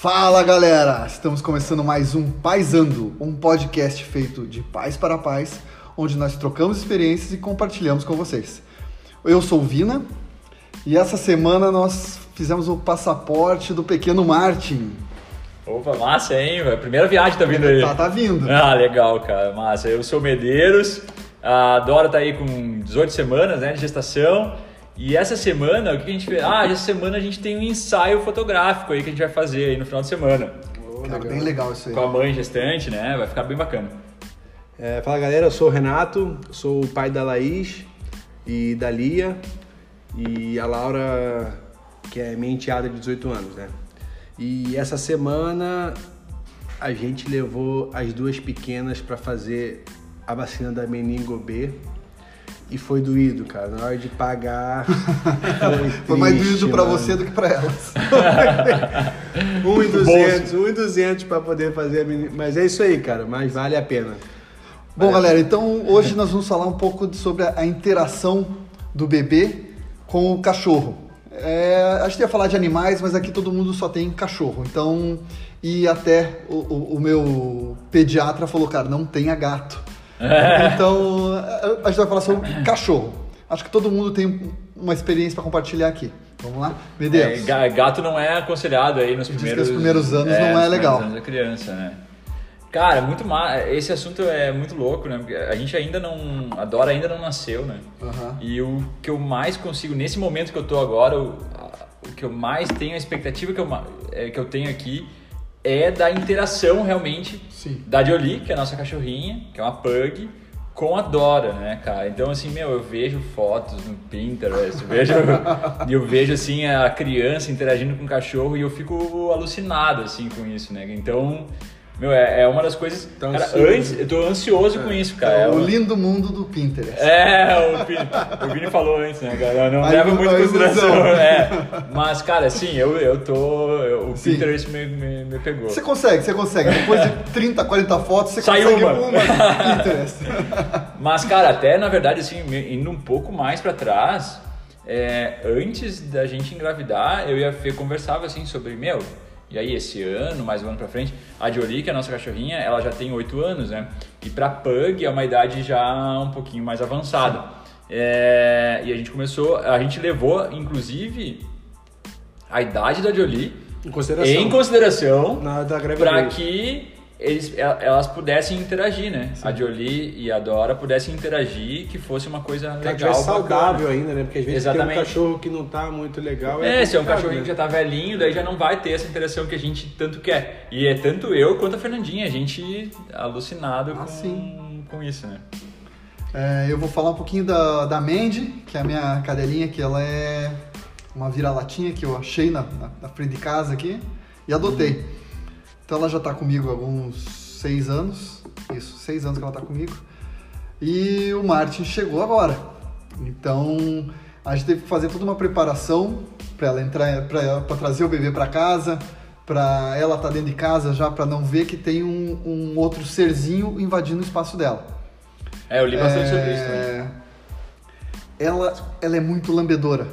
Fala galera! Estamos começando mais um Paisando, um podcast feito de pais para pais, onde nós trocamos experiências e compartilhamos com vocês. Eu sou o Vina e essa semana nós fizemos o passaporte do pequeno Martin. Opa, massa, hein? A primeira viagem tá vindo aí. Tá, tá vindo. Ah, legal, cara, massa. Eu sou o Medeiros, a Dora tá aí com 18 semanas né, de gestação. E essa semana, o que a gente fez? Ah, essa semana a gente tem um ensaio fotográfico aí que a gente vai fazer aí no final de semana. Cara, bem legal isso aí. Com a mãe gestante, né? Vai ficar bem bacana. É, fala galera, eu sou o Renato, sou o pai da Laís e da Lia e a Laura, que é minha enteada de 18 anos, né? E essa semana a gente levou as duas pequenas para fazer a vacina da meningo B e foi doído, cara. Na hora de pagar. Foi, Foi mais doído pra mano. você do que pra elas. 1,200, 1,200 pra poder fazer a menina. Mas é isso aí, cara. Mas vale a pena. Bom, galera, então hoje nós vamos falar um pouco sobre a, a interação do bebê com o cachorro. É, a gente ia falar de animais, mas aqui todo mundo só tem cachorro. Então, e até o, o- o meu pediatra falou, cara, não tenha gato. Então, a- gente vai falar sobre cachorro. Acho que todo mundo tem uma experiência para compartilhar aqui. Vamos lá? É, Medeiros. ga- gato não é aconselhado aí nos Diz que primeiros, os primeiros anos não é nos primeiros legal. anos da criança, né? Cara, muito ma... esse assunto é muito louco, né? A gente ainda não. A Dora ainda não nasceu, né? Aham. E o que eu mais consigo, nesse momento que eu tô agora, o, o que eu mais tenho, a expectativa que eu, é, que eu tenho aqui é da interação realmente Sim. da Jolie, que é a nossa cachorrinha, que é uma pug, com a Dora, né, cara? Então, assim, meu, eu vejo fotos no Pinterest, eu vejo, e eu vejo, assim, a criança interagindo com o cachorro e eu fico alucinado, assim, com isso, né? Então, meu, é, é uma das coisas... Tá cara, antes, eu tô ansioso com isso, cara. É o uma- lindo mundo do Pinterest. é, o Vini, o Vini falou antes, né, cara? Não A leva muito consideração. É. Mas, cara, assim, eu, eu tô. eu- o Sim. Pinterest me, me, me pegou. Você consegue, você consegue. Depois de 30, 40 fotos, você Sai consegue uma. uma do Pinterest. Mas, cara, até na verdade, assim, indo um pouco mais pra trás, é, antes da gente engravidar, eu e a Fê conversava assim sobre, meu, e aí esse ano, mais um ano pra frente, a Jolie, que é a nossa cachorrinha, ela já tem 8 anos, né? E pra Pug é uma idade já um pouquinho mais avançada. É, e a gente começou, a gente levou, inclusive, a idade da Jolie Em consideração. em consideração Na da para gravidez. que eles, el- elas pudessem interagir, né? A Jolie e a Dora pudessem interagir, que fosse uma coisa Que legal. tivesse saudável bacana. ainda, né? Porque às vezes Exatamente. tem um cachorro que não tá muito legal. É, se é um cachorrinho que né? já tá velhinho, daí já não vai ter essa interação que a gente tanto quer. E é tanto eu quanto a Fernandinha, a gente alucinado Ah, com, sim. com isso, né? É, eu vou falar um pouquinho da, da Mandy, que é a minha cadelinha, que ela é uma vira-latinha que eu achei na, na, na frente de casa aqui e adotei. Então ela já tá comigo há alguns seis anos. Isso, seis anos que ela tá comigo. E o Martin chegou agora. Então a gente teve que fazer toda uma preparação para ela entrar, para trazer o bebê para casa, para ela estar dentro de casa já, para não ver que tem um, um outro serzinho invadindo o espaço dela. É, eu li bastante É, sobre isso também. Ela, ela é muito lambedora.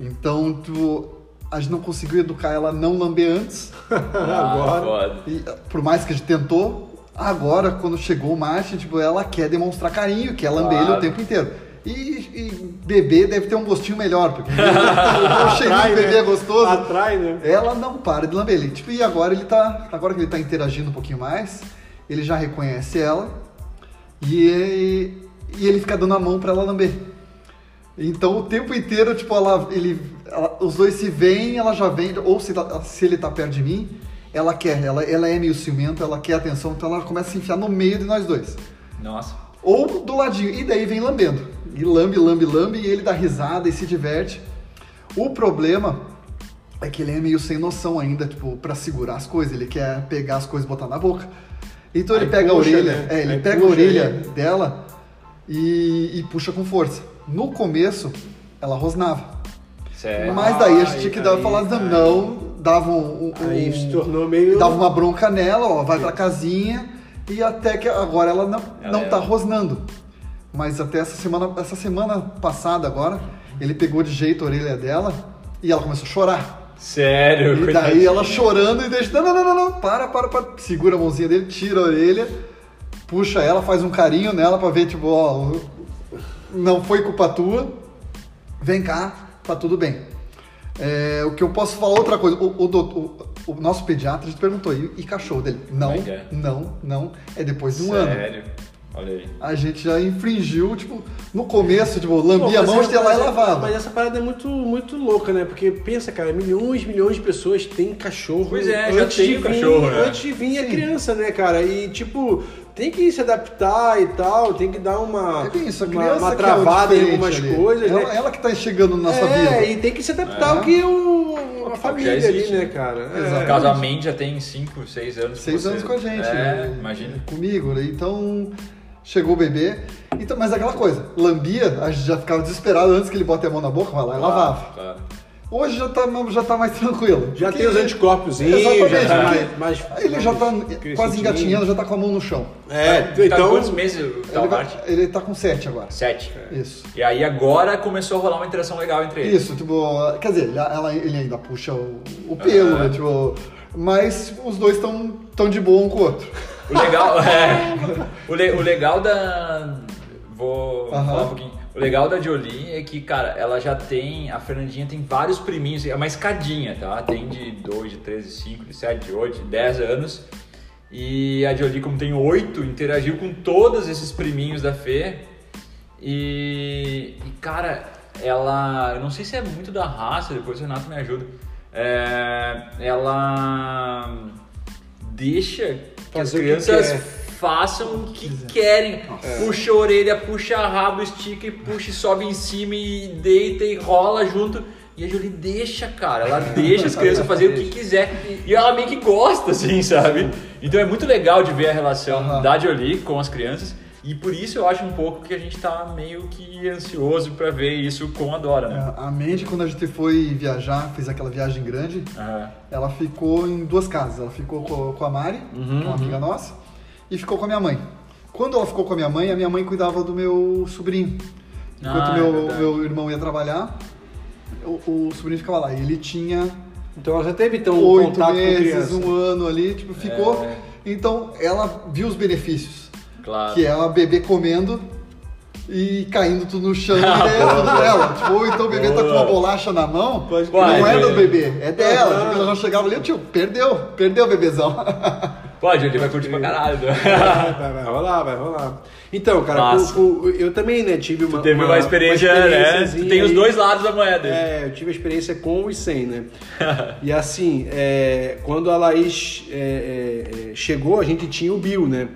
Então, tu, a gente não conseguiu educar ela a não lamber antes. Ah, foda. E, por mais que a gente tentou, agora, quando chegou o Martin, tipo, ela quer demonstrar carinho, quer lamber ele o Claro. tempo inteiro. E, e bebê deve ter um gostinho melhor, porque o cheirinho Atrai, do bebê né? é gostoso. Atrai, né? Ela não para de lamber ele. Tipo, e agora ele tá. Agora que ele tá interagindo um pouquinho mais, ele já reconhece ela e, e ele fica dando a mão pra ela lamber. Então o tempo inteiro, tipo, ela, ele, ela- os dois se veem, ela já vem, ou se, se ele tá perto de mim, ela quer, ela, ela é meio ciumenta, ela quer atenção, então ela começa a se enfiar no meio de nós dois. Nossa. Ou do ladinho, e daí vem lambendo. E lambe, lambe, lambe, e ele dá risada e se diverte. O problema é que ele é meio sem noção ainda, tipo, pra segurar as coisas. Ele quer pegar as coisas e botar na boca. Então ele Aí pega puxa, a orelha, né? é, ele Aí pega a orelha ele. dela e, e puxa com força. No começo, ela rosnava. Sério. Mas daí a gente tinha que dar, falar, não, dava um, um- Aí se tornou meio. dava uma bronca nela, ó, vai pra casinha e até que agora ela não, Ela não é- tá rosnando. Mas até essa semana, essa semana passada agora, ele pegou de jeito a orelha dela e ela começou a chorar. Sério, E daí coitadinho. ela chorando e deixa. Não, não, não, não, não. Para, para, para. Segura a mãozinha dele, tira a orelha, puxa ela, faz um carinho nela pra ver, tipo, ó, não foi culpa tua. Vem cá, tá tudo bem. É, o que eu posso falar outra coisa, o, o, o- o nosso pediatra a gente perguntou, e, e cachorro dele? Não, não, não. É depois de um ano. Sério. Olha aí. A gente já infringiu, tipo, no começo, tipo, lambia a mão, ia lá e mas lavava. Mas essa parada é muito, muito louca, né? Porque pensa, cara, milhões, milhões de pessoas têm cachorro. Pois é, já antes tem de vir, cachorro, né? Antes de vir a criança, né, cara? E, tipo, tem que se adaptar e tal, tem que dar uma, É isso, a uma, uma é travada em diferente algumas ali. coisas, ela, né? ela que tá chegando na nossa é, vida. e tem que se adaptar É. ao que o, a Já família existe, ali, né, cara? Exato. É. Caso, a Mandy já tem 5, 6 anos. Seis você. anos com a gente. É, né? imagina. Comigo, né? Então, chegou o bebê. Então, mas aquela coisa, lambia, a gente já ficava desesperado antes que ele bote a mão na boca, vai lá e lavava. Claro. Hoje já tá, já tá mais tranquilo. Já Porque- tem os anticorpos, Exatamente, já tá mais, mais. Ele já tá mais quase engatinhando, já tá com a mão no chão. É, Tá então. quantos meses o Ele, vai- ele tá com sete agora. Sete. Isso. E aí agora começou a rolar uma interação legal entre eles. Isso, tipo, quer dizer, ela, ela- ele ainda puxa o, o pelo, Ah. né? Tipo, mas os dois estão tão de boa um com o outro. O legal, é, o, le- o legal da. Vou Aham. falar um pouquinho. O legal da Jolie é que, cara, ela já tem. A Fernandinha tem vários priminhos, é uma escadinha, tá? Tem de 2, de 3, de 5, de 7, de 8, de 10 anos. E a Jolie, como tem 8, interagiu com todos esses priminhos da Fê. E, e, cara, ela. Eu não sei se é muito da raça, depois o Renato me ajuda. É, ela deixa que as que crianças quer. façam o que querem. Puxa a orelha, puxa rabo, estica e puxa e sobe em cima e deita e rola junto. E a Jolie deixa, cara. Ela deixa as crianças fazerem o que quiser. E ela meio que gosta, assim, sabe? Então é muito legal de ver a relação Aham. da Jolie com as crianças. E por isso eu acho um pouco que a gente tá meio que ansioso pra ver isso com a Dora, né? A Mandy, quando a gente foi viajar, fez aquela viagem grande, Aham. ela ficou em duas casas. Ela ficou co- com a Mari, que é uma amiga nossa, e ficou com a minha mãe. Quando ela ficou com a minha mãe, a minha mãe cuidava do meu sobrinho. Enquanto Ah, é meu, verdade. meu irmão ia trabalhar, o, o sobrinho ficava lá. E ele tinha Então ela já teve então oito meses, um ano ali, tipo, ficou. É. Então ela viu os benefícios. Claro. Que é a bebê comendo e caindo tudo no chão e é tudo dela. Tipo, ou então o bebê tá com uma bolacha na mão, Pode não é do bebê, é dela. Aham. Tipo, ela já chegava ali, tio, perdeu, perdeu o bebezão. Pode, ele vai curtir pra caralho. Vai, vai rolar, vai rolar. Então, cara, o- o- eu também, né, tive uma. Teve uma, experiência, né? Tu tem os dois lados da moeda. É, eu tive a experiência com e sem, né? e assim, é, quando a Laís é, é, é, chegou, a gente tinha o Bill, né?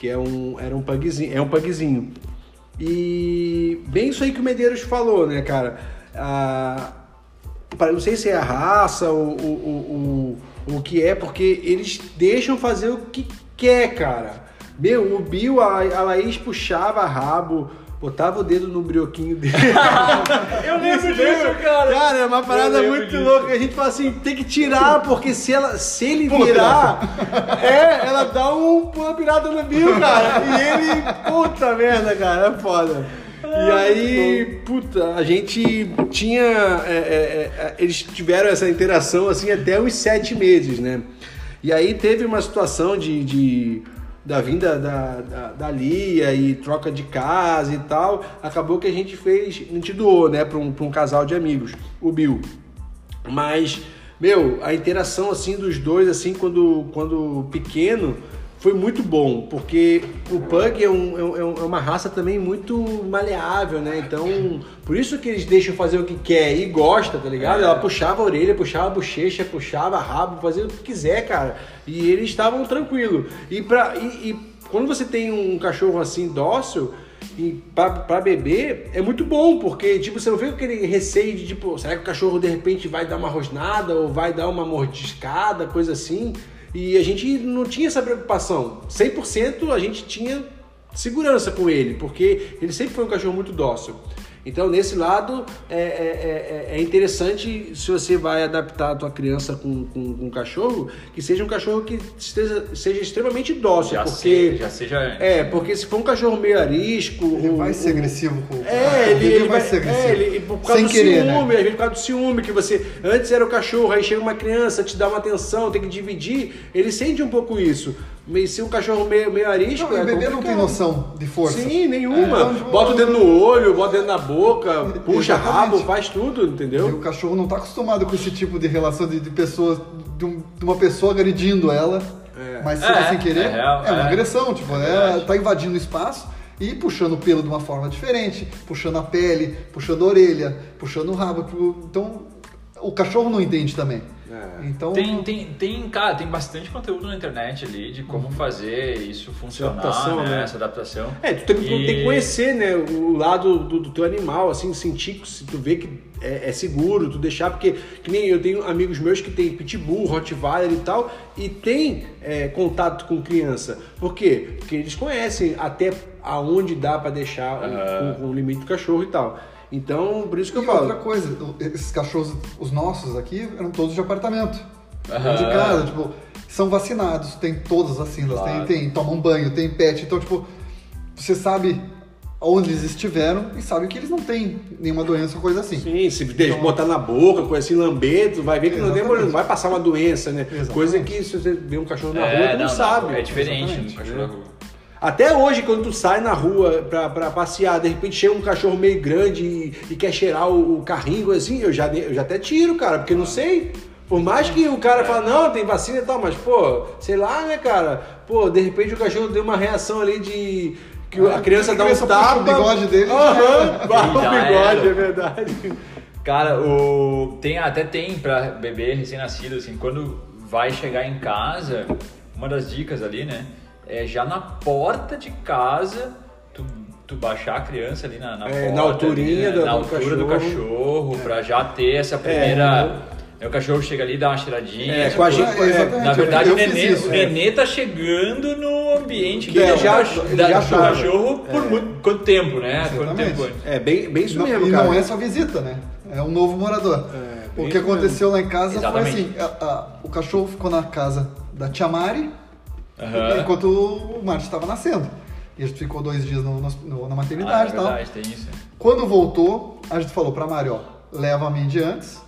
Que é um, era um pugzinho, é um pugzinho. E bem isso aí que o Medeiros falou, né, cara? Ah, não sei se é a raça ou o, o, o, o que é, porque eles deixam fazer o que quer, cara. Meu, o Bill, a, a Laís puxava rabo, botava o dedo no brioquinho dele. Eu lembro disso, cara. Cara, é uma parada muito disso. louca. A gente fala assim, tem que tirar, porque se, ela, se ele virar, é, ela dá um pula pirata no Bill, cara. E ele, puta merda, cara, é foda. E aí, puta, a gente tinha. é, é, é, eles tiveram essa interação assim até uns sete meses, né? E aí teve uma situação de. de- da vinda da, da, da Lia e troca de casa e tal, acabou que a gente fez, a gente doou, né, para um, um casal de amigos, o Bill. Mas, meu, a interação assim dos dois, assim, quando, quando pequeno, foi muito bom, porque o Pug é, um, é um- é uma raça também muito maleável, né? Então, por isso que eles deixam fazer o que quer e gosta, tá ligado? É. Ela puxava a orelha, puxava a bochecha, puxava rabo, fazia o que quiser, cara. E eles estavam tranquilos. E, pra, e, e quando você tem um cachorro assim dócil, e pra, pra beber é muito bom, porque tipo, você não fica com aquele receio de tipo, será que o cachorro de repente vai dar uma rosnada ou vai dar uma mordiscada, coisa assim. E a gente não tinha essa preocupação. 100% a gente tinha segurança com ele, porque ele sempre foi um cachorro muito dócil. Então, nesse lado, é, é, é, é interessante se você vai adaptar a tua criança com, com, com um cachorro, que seja um cachorro que esteja, seja extremamente dócil. Já, porque, se- já seja. É, porque se for um cachorro meio arisco... Ele vai ser agressivo com o é, ele, ele vai ser agressivo. É, ele, por causa Sem do querer, ciúme, né? às vezes por causa do ciúme, que você. Antes era o cachorro, aí chega uma criança, te dá uma atenção, tem que dividir. Ele sente um pouco isso. Mas se um cachorro meio, meio arisco. Não, é o bebê não tem noção de força. Sim, nenhuma. Então, tipo, bota o dedo no olho, bota o dedo na boca, puxa Exatamente. rabo, faz tudo, E entendeu? o cachorro não tá acostumado com esse tipo de relação de, de pessoas, de, um- de uma pessoa agredindo ela, É. mas É, sem querer. é real, uma é. agressão, tipo, É tá invadindo o espaço e puxando o pelo de uma forma diferente, puxando a pele, puxando a orelha, puxando o rabo. tipo, Então, o cachorro não entende também. É. Então, Tem, tem, tem, cara, tem bastante conteúdo na internet ali de como fazer isso funcionar, Adaptação, né? né? Essa adaptação. É, tu tem, tu E- tem que conhecer, né, o lado do, do teu animal, assim, sentir se tu vê que é, é seguro, tu deixar, porque que nem eu tenho amigos meus que tem pitbull, rottweiler e tal, e tem é, contato com criança. Por quê? Porque eles conhecem até aonde dá pra deixar o- o, o limite do cachorro e tal. Então, por isso que eu E falo. outra coisa, esses cachorros, os nossos aqui, eram todos de apartamento. Aham. De casa, tipo, são vacinados, tem todas as vacinas, Claro. tem, tem, tomam banho, tem pet, então, tipo, você sabe onde eles estiveram e sabe que eles não têm nenhuma doença ou coisa assim. Sim, se deixa Então- botar na boca, coisa assim, lamber, tu vai ver que não, tem, não vai passar uma doença, né? Exatamente. Coisa que se você vê um cachorro na É, rua, tu não, sabe. É diferente Exatamente. no cachorro da rua. Até hoje, quando tu sai na rua pra, pra passear, de repente chega um cachorro meio grande e, e quer cheirar o, o carrinho, assim, eu já, eu já até tiro, cara, porque não sei. Por mais que o cara fale, não, tem vacina e tal, mas, pô, sei lá, né, cara? Pô, de repente o cachorro deu uma reação ali de. Que a criança dá um tapa. o bigode dele, Aham, barra o bigode, era. é verdade. Cara, o tem até tem pra bebê recém-nascido assim, quando vai chegar em casa, uma das dicas ali, né, é já na porta de casa tu, tu baixar a criança ali na, na É, porta, na alturinha ali, né, do- na do altura do cachorro. cachorro, pra já ter essa primeira Aí o cachorro chega ali, dá uma cheiradinha. É, com a gente- É, Na verdade, o nenê, isso, o é. nenê tá chegando no ambiente Que ele já- cachorro- ele da- já do cachorro por muito, quanto tempo, né? Quanto Exatamente. tempo antes. É bem, bem isso Não- mesmo, e cara. não é só visita, né? É um novo morador. É, o que aconteceu lá em casa Exatamente. foi assim: a- a- o cachorro ficou na casa da tia Mari Aham. enquanto o Marte estava nascendo. E a gente ficou dois dias no- no- na Ah, maternidade é e tal. verdade, tem isso. Quando voltou, a gente falou pra Mari, ó, leva a Mandy antes.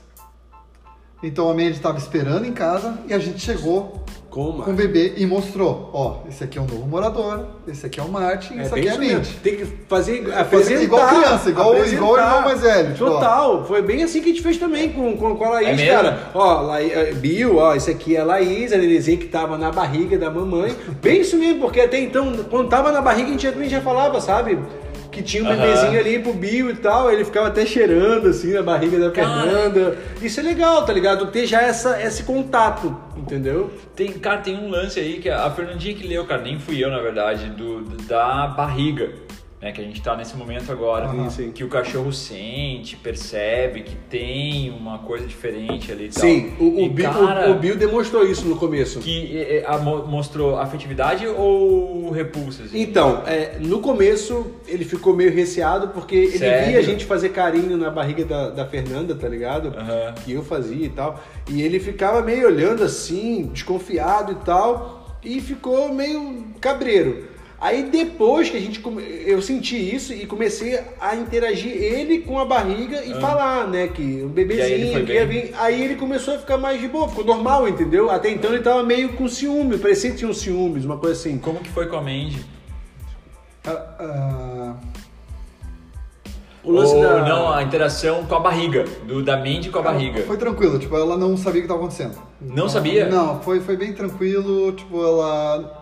Então a Mandy estava esperando em casa e a gente chegou Como? com o bebê e mostrou, ó, esse aqui é o novo morador, esse aqui é o Martin, É esse aqui é a. Mandy. Tem que fazer, apresentar. igual criança, igual- apresentar. igual o irmão mais velho, tipo, ó. Total. Foi bem assim que a gente fez também com, com, com a Laís, É cara. Ó, Laí- eh, Bill, ó, esse aqui é a Laís, a Nenezinha que tava na barriga da mamãe. Bem isso mesmo, porque até então, quando tava na barriga, a gente já, a gente já falava, sabe? Que tinha um Aham. bebezinho ali pro Bill e tal, ele ficava até cheirando assim na barriga da Cara. Fernanda. Isso é legal, tá ligado? Ter já essa, esse contato, entendeu? Tem, cara, tem um lance aí que a Fernandinha que leu, cara, nem fui eu, na verdade, do, da barriga, né? Que a gente tá nesse momento agora. Sim, sim. Que o cachorro sente, percebe que tem uma coisa diferente ali e tal. Sim, o, o E, Bill, cara, o, o Bill demonstrou isso no começo. Que é, a- mo- mostrou afetividade ou repulsa? assim? Então, é, no começo ele ficou meio receado porque ele Sério? via a gente fazer carinho na barriga da, da Fernanda, tá ligado? Aham. Que eu fazia e tal. E ele ficava meio olhando assim, desconfiado e tal, e ficou meio cabreiro. Aí depois que a gente eu senti isso e comecei a interagir ele com a barriga e falar, né, que um E aí ele bebezinho vir. Aí ele começou a ficar mais de boa, ficou normal, entendeu? Até então ele tava meio com ciúme, parecia que tinha um ciúmes, uma coisa assim. Como que foi com a Mandy? Ah, ah, O lance ou da... não, a interação com a barriga, do, da Mandy com a barriga. Foi tranquilo, tipo, ela não sabia o que estava acontecendo. Não sabia? Não, foi, foi bem tranquilo, tipo, ela.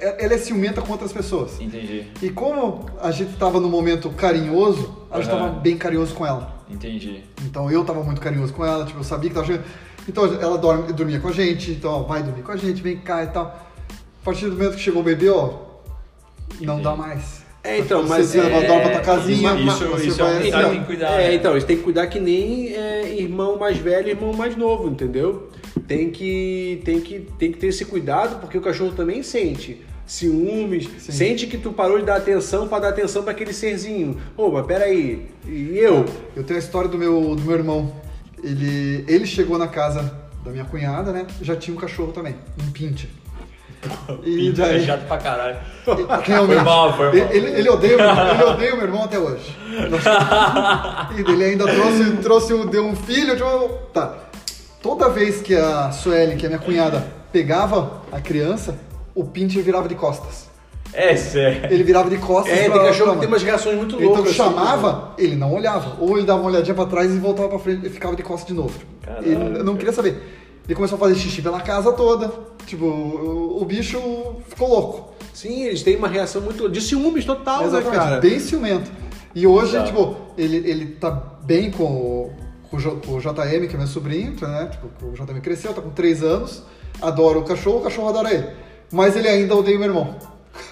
Ela é ciumenta com outras pessoas. Entendi, E como a gente tava num momento carinhoso, a gente tava bem carinhoso com ela. entendi. Então eu tava muito carinhoso com ela, tipo, eu sabia que tava chegando. Então ela dorme, dormia com a gente, então ó, vai dormir com a gente, vem cá e tal. A partir do momento que chegou o bebê, ó, não dá mais. É, então, Você mas se é, dorme pra tua casinha, isso- você isso é vai assim, tem que cuidar, É, né? então, eles têm que cuidar que nem é, irmão mais velho e irmão mais novo, entendeu? Tem que, tem, que, tem que ter esse cuidado porque o cachorro também sente. ciúmes, sente que tu parou de dar atenção pra dar atenção pra aquele serzinho. Ô, mas peraí, e eu? Eu tenho a história do meu, do meu irmão. Ele, ele chegou na casa da minha cunhada, né? Já tinha um cachorro também, um pincher. E Pinto é daí, chato pra caralho. é o Foi mal, foi mal. Ele, ele, odeia, o meu- ele odeia o meu irmão até hoje. E ele ainda trouxe, trouxe um- deu um filho, tipo, tá. Toda vez que a Sueli, que é minha cunhada, pegava a criança, o pincher virava de costas. É sério. Ele virava de costas É, tem cachorro que tem umas reações muito Então loucas. assim, chamava, ele não olhava. Ou ele dava uma olhadinha pra trás e voltava pra frente e ficava de costas de novo. Caralho. ele não queria saber. Ele começou a fazer xixi pela casa toda. Tipo, o, o bicho ficou louco. Sim, eles têm uma reação muito. de ciúmes total, Exatamente, né, cara? bem ciumento. E hoje, Exato. tipo, ele, ele tá bem com o, com o J- o JM, que é meu sobrinho, né? Tipo, o JM cresceu, tá com 3 anos, adora o cachorro, o cachorro adora ele. Mas ele ainda odeia o meu irmão.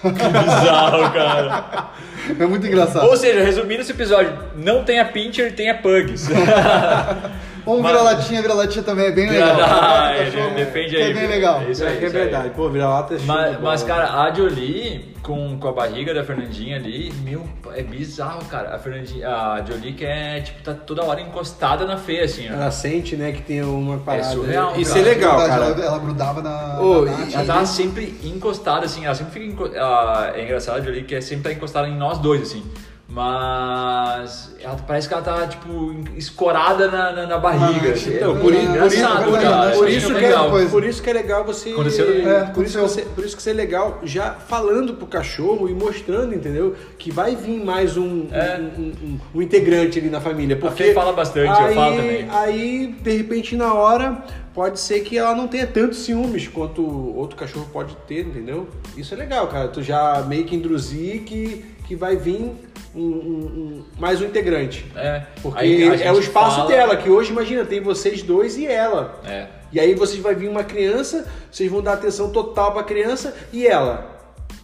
Que bizarro, cara. É muito engraçado. Ou seja, resumindo esse episódio, não tenha pincher, tenha pugs. Um Mas- vira-latinha, vira-latinha também é bem legal. Ah, cachorro defende é aí. bem legal. Isso aí, é que é isso aí. verdade. Pô, vira-lata é Mas, mas, cara, a Jolie com, com a barriga da Fernandinha ali, meu, é bizarro, cara. A Fernandinha, a Jolie que é, tipo, tá toda hora encostada na feia, assim, ó. Ela sente, né, que tem uma parada. surreal, Isso cara. é legal, cara. Ela, ela grudava na, Ô, na e- Nath. Ela tá sempre encostada, assim, ela sempre fica. enco- ela- é engraçado, a Jolie, que é sempre tá encostada em nós dois, assim. Mas ela, parece que ela tá, tipo, escorada na, na, na barriga. Ah, assim. Então, É por, i- por isso, cara. por isso que legal. é, coisa. por isso que é legal você. É, por, isso você, por isso que você é legal já falando pro cachorro e mostrando, entendeu? Que vai vir mais um, É. um, um- um- integrante ali na família. Porque fala bastante, eu aí, falo também. Aí, de repente, na hora, pode ser que ela não tenha tantos ciúmes quanto outro cachorro pode ter, entendeu? Isso é legal, cara. Tu já meio que introduzir que, que vai vir um- um- um- mais um integrante. É, Porque aí é o espaço fala- dela, que hoje, imagina, tem vocês dois e ela. É. E aí vocês vai vir uma criança, vocês vão dar atenção total pra criança e ela.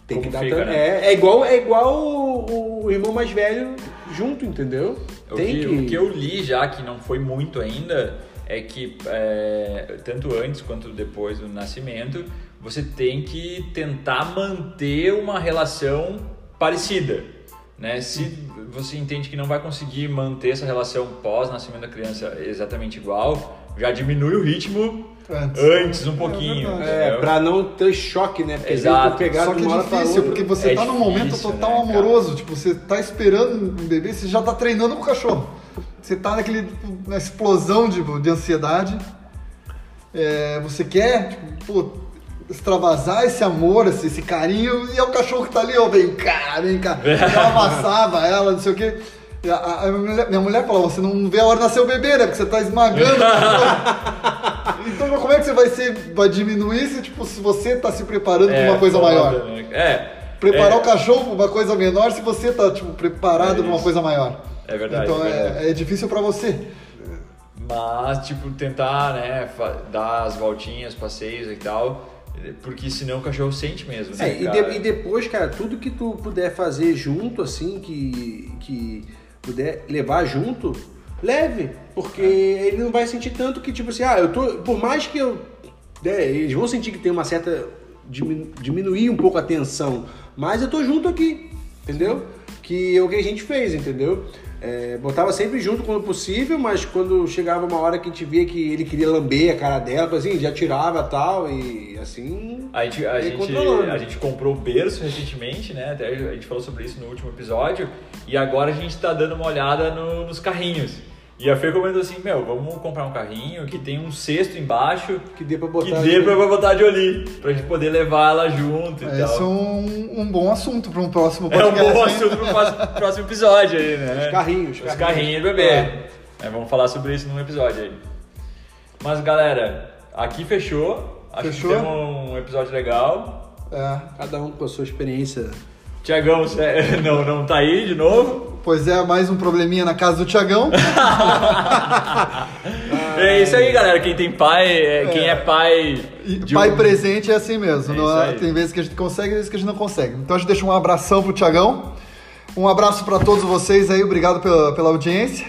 Tem Como que dar fica, tam- né? é, é igual é igual o, o irmão mais velho junto, entendeu? O Tem que, o que eu li já, que não foi muito ainda, é que é, tanto antes quanto depois do nascimento, você tem que tentar manter uma relação parecida. Né? Se você entende que não vai conseguir manter essa relação pós-nascimento da criança exatamente igual, já diminui o ritmo Antes. antes um pouquinho. verdade. É, entendeu? pra não ter choque, né? Porque Exato. pegar Só que é difícil, porque você É tá num momento total né, cara? amoroso. Tipo, você tá esperando um bebê, você já tá treinando com o cachorro. Você tá naquele, tipo, na explosão de, de ansiedade. É, você quer, tipo, pô, extravasar esse amor, esse, esse carinho, e é o cachorro que tá ali, ó, vem cá, vem cá. Eu amassava ela, não sei o quê. A- a- a minha, mulher, minha mulher falou, você não vê a hora de nascer o bebê, né? Porque você tá esmagando. então como é que você vai ser, vai diminuir se, tipo, se você tá se preparando pra uma coisa maior? né? É. Preparar é, o cachorro pra uma coisa menor se você tá, tipo, preparado É pra uma coisa maior. É verdade, Então é é, verdade. é difícil pra você. Mas, tipo, tentar, né, dar as voltinhas, passeios e tal, porque senão o cachorro sente mesmo, né, É, e, de- e depois, cara, tudo que tu puder fazer junto, assim, que, que puder levar junto, leve. Porque ele não vai sentir tanto que, tipo assim, ah, eu tô. Por mais que eu. né, eles vão sentir que tem uma certa. diminu- diminuir um pouco a tensão. Mas eu tô junto aqui, entendeu? Que é o que a gente fez, entendeu? É, botava sempre junto quando possível, mas quando chegava uma hora que a gente via que ele queria lamber a cara dela, assim, já tirava tal, e assim. A gente, a, gente, a gente comprou o berço recentemente, né? Até a gente falou sobre isso no último episódio. E agora a gente tá dando uma olhada no- nos carrinhos. E a Fê comentou assim, meu, vamos comprar um carrinho que tem um cesto embaixo Que dê pra que botar. dê pra botar de olho pra gente poder levar ela junto e Esse tal. é um, um bom assunto pra um próximo É um podcast. bom assunto pro próximo, próximo episódio aí, né? Os carrinhos, Os carrinhos do bebê. É. É, vamos falar sobre isso num episódio aí. Mas galera, aqui fechou. Acho Fechou? que temos um episódio legal. É. Cada um com a sua experiência. Tiagão cê- não, não tá aí de novo. Pois é, mais um probleminha na casa do Tiagão. É isso aí, galera. Quem tem pai, é, quem é pai. Pai um- presente é assim mesmo. É não é- tem vezes que a gente consegue e vezes que a gente não consegue. Então a gente deixa um abração pro Tiagão. Um abraço pra todos vocês aí, obrigado pela, pela audiência.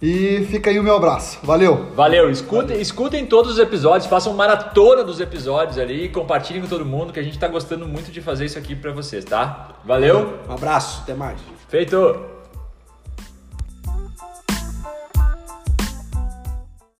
E fica aí o meu abraço. Valeu! Valeu, escutem, escutem todos os episódios, façam maratona dos episódios ali, compartilhem com todo mundo, que a gente tá gostando muito de fazer isso aqui pra vocês, tá? Valeu, Um abraço, até mais. feito!